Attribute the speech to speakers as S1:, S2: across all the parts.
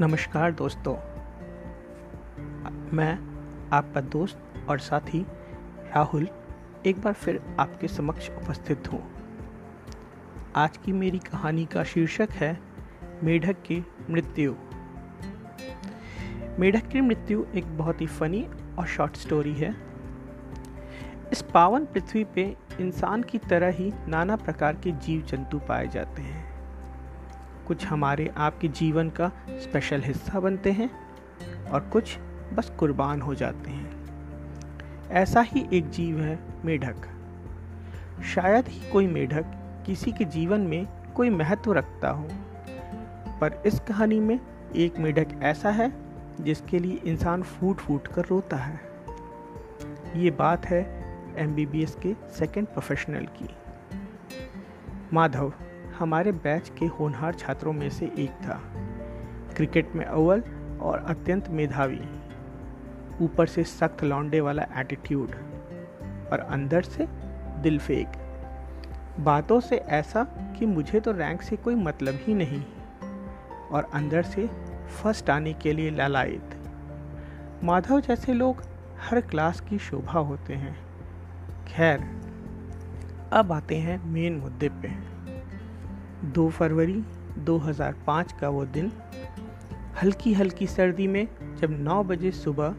S1: नमस्कार दोस्तों। मैं आपका दोस्त और साथी राहुल एक बार फिर आपके समक्ष उपस्थित हूँ। आज की मेरी कहानी का शीर्षक है, मेढक की मृत्यु। मेढक की मृत्यु एक बहुत ही फनी और शॉर्ट स्टोरी है। इस पावन पृथ्वी पे इंसान की तरह ही नाना प्रकार के जीव जंतु पाए जाते हैं। कुछ हमारे आपके जीवन का स्पेशल हिस्सा बनते हैं और कुछ बस कुर्बान हो जाते हैं। ऐसा ही एक जीव है मेढक। शायद ही कोई मेढक किसी के जीवन में कोई महत्व रखता हो, पर इस कहानी में एक मेढक ऐसा है जिसके लिए इंसान फूट फूट कर रोता है। ये बात है एमबीबीएस के सेकेंड प्रोफेशनल की। माधव हमारे बैच के होनहार छात्रों में से एक था। क्रिकेट में अव्वल और अत्यंत मेधावी। ऊपर से सख्त लौंडे वाला एटीट्यूड और अंदर से दिल फेक। बातों से ऐसा कि मुझे तो रैंक से कोई मतलब ही नहीं। और अंदर से फ़र्स्ट आने के लिए लालायत। माधव जैसे लोग हर क्लास की शोभा होते हैं। खैर, अब आते हैं मेन मुद्दे पे। 2 फरवरी 2005 का वो दिन हल्की हल्की सर्दी में जब 9 बजे सुबह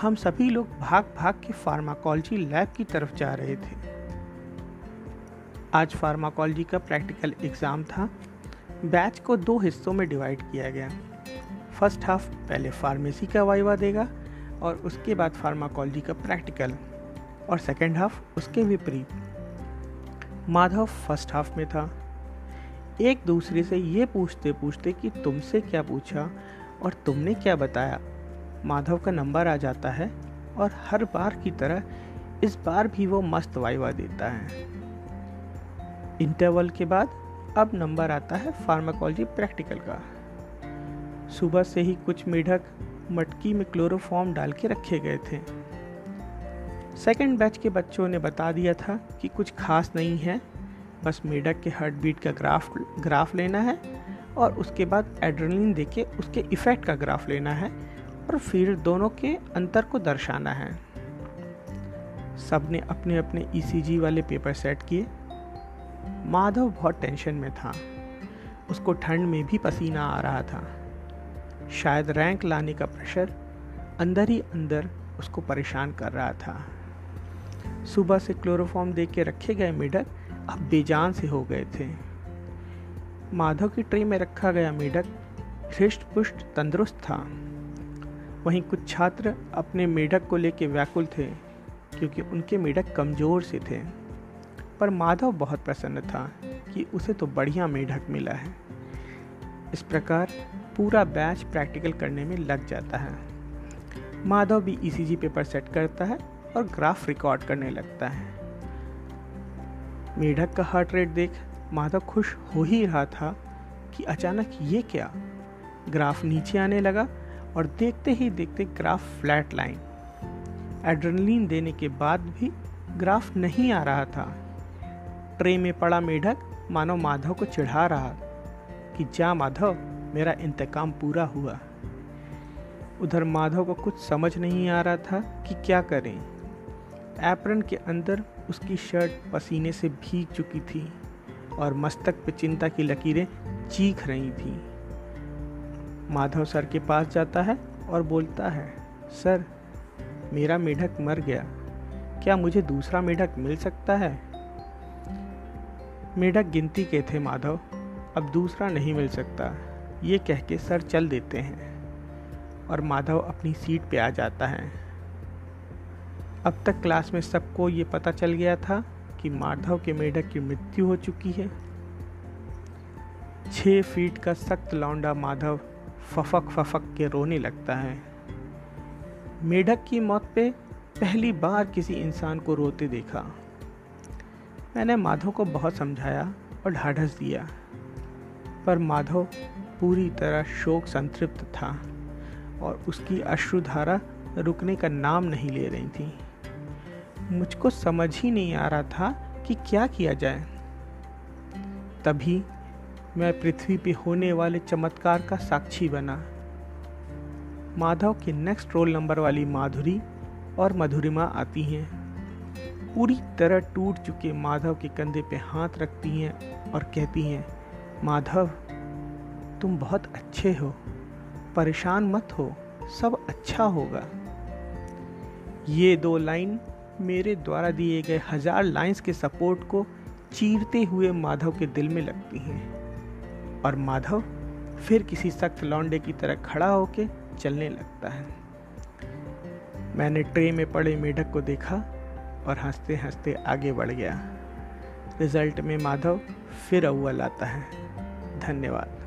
S1: हम सभी लोग भाग भाग के फार्माकोलॉजी लैब की तरफ़ जा रहे थे। आज फार्माकोलॉजी का प्रैक्टिकल एग्ज़ाम था। बैच को दो हिस्सों में डिवाइड किया गया। फ़र्स्ट हाफ़ पहले फार्मेसी का वाइवा देगा और उसके बाद फार्माकोलॉजी का प्रैक्टिकल और सेकेंड हाफ़ उसके विपरीत। माधव फ़र्स्ट हाफ़ में था। एक दूसरे से ये पूछते पूछते कि तुमसे क्या पूछा और तुमने क्या बताया? माधव का नंबर आ जाता है और हर बार की तरह इस बार भी वो मस्त वाइवा देता है। इंटरवल के बाद अब नंबर आता है फार्माकोलॉजी प्रैक्टिकल का। सुबह से ही कुछ मेढक मटकी में क्लोरोफॉर्म डाल के रखे गए थे। सेकेंड बैच के बच्चों ने बता दिया था कि कुछ खास नहीं है। बस मेढक के हार्ट बीट का ग्राफ ग्राफ लेना है और उसके बाद एड्रेनलिन देके उसके इफ़ेक्ट का ग्राफ लेना है और फिर दोनों के अंतर को दर्शाना है। सबने अपने अपने ईसीजी e वाले पेपर सेट किए। माधव बहुत टेंशन में था। उसको ठंड में भी पसीना आ रहा था। शायद रैंक लाने का प्रेशर अंदर ही अंदर उसको परेशान कर रहा था। सुबह से क्लोरोफॉर्म दे के रखे गए मेढक अब बेजान से हो गए थे। माधव की ट्रे में रखा गया मेढक हृष्ट पुष्ट तंदुरुस्त था। वहीं कुछ छात्र अपने मेढक को लेकर व्याकुल थे, क्योंकि उनके मेढक कमज़ोर से थे। पर माधव बहुत प्रसन्न था कि उसे तो बढ़िया मेढक मिला है। इस प्रकार पूरा बैच प्रैक्टिकल करने में लग जाता है। माधव भी ईसीजी पेपर सेट करता है और ग्राफ रिकॉर्ड करने लगता है। मेढक का हार्ट रेट देख माधव खुश हो ही रहा था कि अचानक ये क्या? ग्राफ नीचे आने लगा और देखते ही देखते ग्राफ फ्लैट लाइन एड्रेनलिन देने के बाद भी ग्राफ नहीं आ रहा था। ट्रे में पड़ा मेढक मानो माधव को चिढ़ा रहा कि जा माधव, मेरा इंतकाम पूरा हुआ। उधर माधव को कुछ समझ नहीं आ रहा था कि क्या करें। एप्रन के अंदर उसकी शर्ट पसीने से भीग चुकी थी और मस्तक पे चिंता की लकीरें चीख रही थी। माधव सर के पास जाता है और बोलता है, सर, मेरा मेढक मर गया। क्या मुझे दूसरा मेढक मिल सकता है? मेढक गिनती के थे माधव, अब दूसरा नहीं मिल सकता। ये कह के सर चल देते हैं। और माधव अपनी सीट पे आ जाता है। अब तक क्लास में सबको ये पता चल गया था कि माधव के मेढक की मृत्यु हो चुकी है। छः फीट का सख्त लौंडा माधव फफक फफक के रोने लगता है। मेढक की मौत पे पहली बार किसी इंसान को रोते देखा। मैंने माधव को बहुत समझाया और ढाढ़स दिया, पर माधव पूरी तरह शोक संतृप्त था और उसकी अश्रुधारा रुकने का नाम नहीं ले रही थी। मुझको समझ ही नहीं आ रहा था कि क्या किया जाए। तभी मैं पृथ्वी पे होने वाले चमत्कार का साक्षी बना। माधव के नेक्स्ट रोल नंबर वाली माधुरी और मधुरिमा आती हैं। पूरी तरह टूट चुके माधव के कंधे पे हाथ रखती हैं और कहती हैं, माधव, तुम बहुत अच्छे हो। परेशान मत हो, सब अच्छा होगा। ये दो लाइन मेरे द्वारा दिए गए हज़ार लाइंस के सपोर्ट को चीरते हुए माधव के दिल में लगती हैं। और माधव फिर किसी सख्त लौंडे की तरह खड़ा होकर चलने लगता है। मैंने ट्रे में पड़े मेढक को देखा और हँसते हँसते आगे बढ़ गया। रिज़ल्ट में माधव फिर अव्वल आता है। धन्यवाद।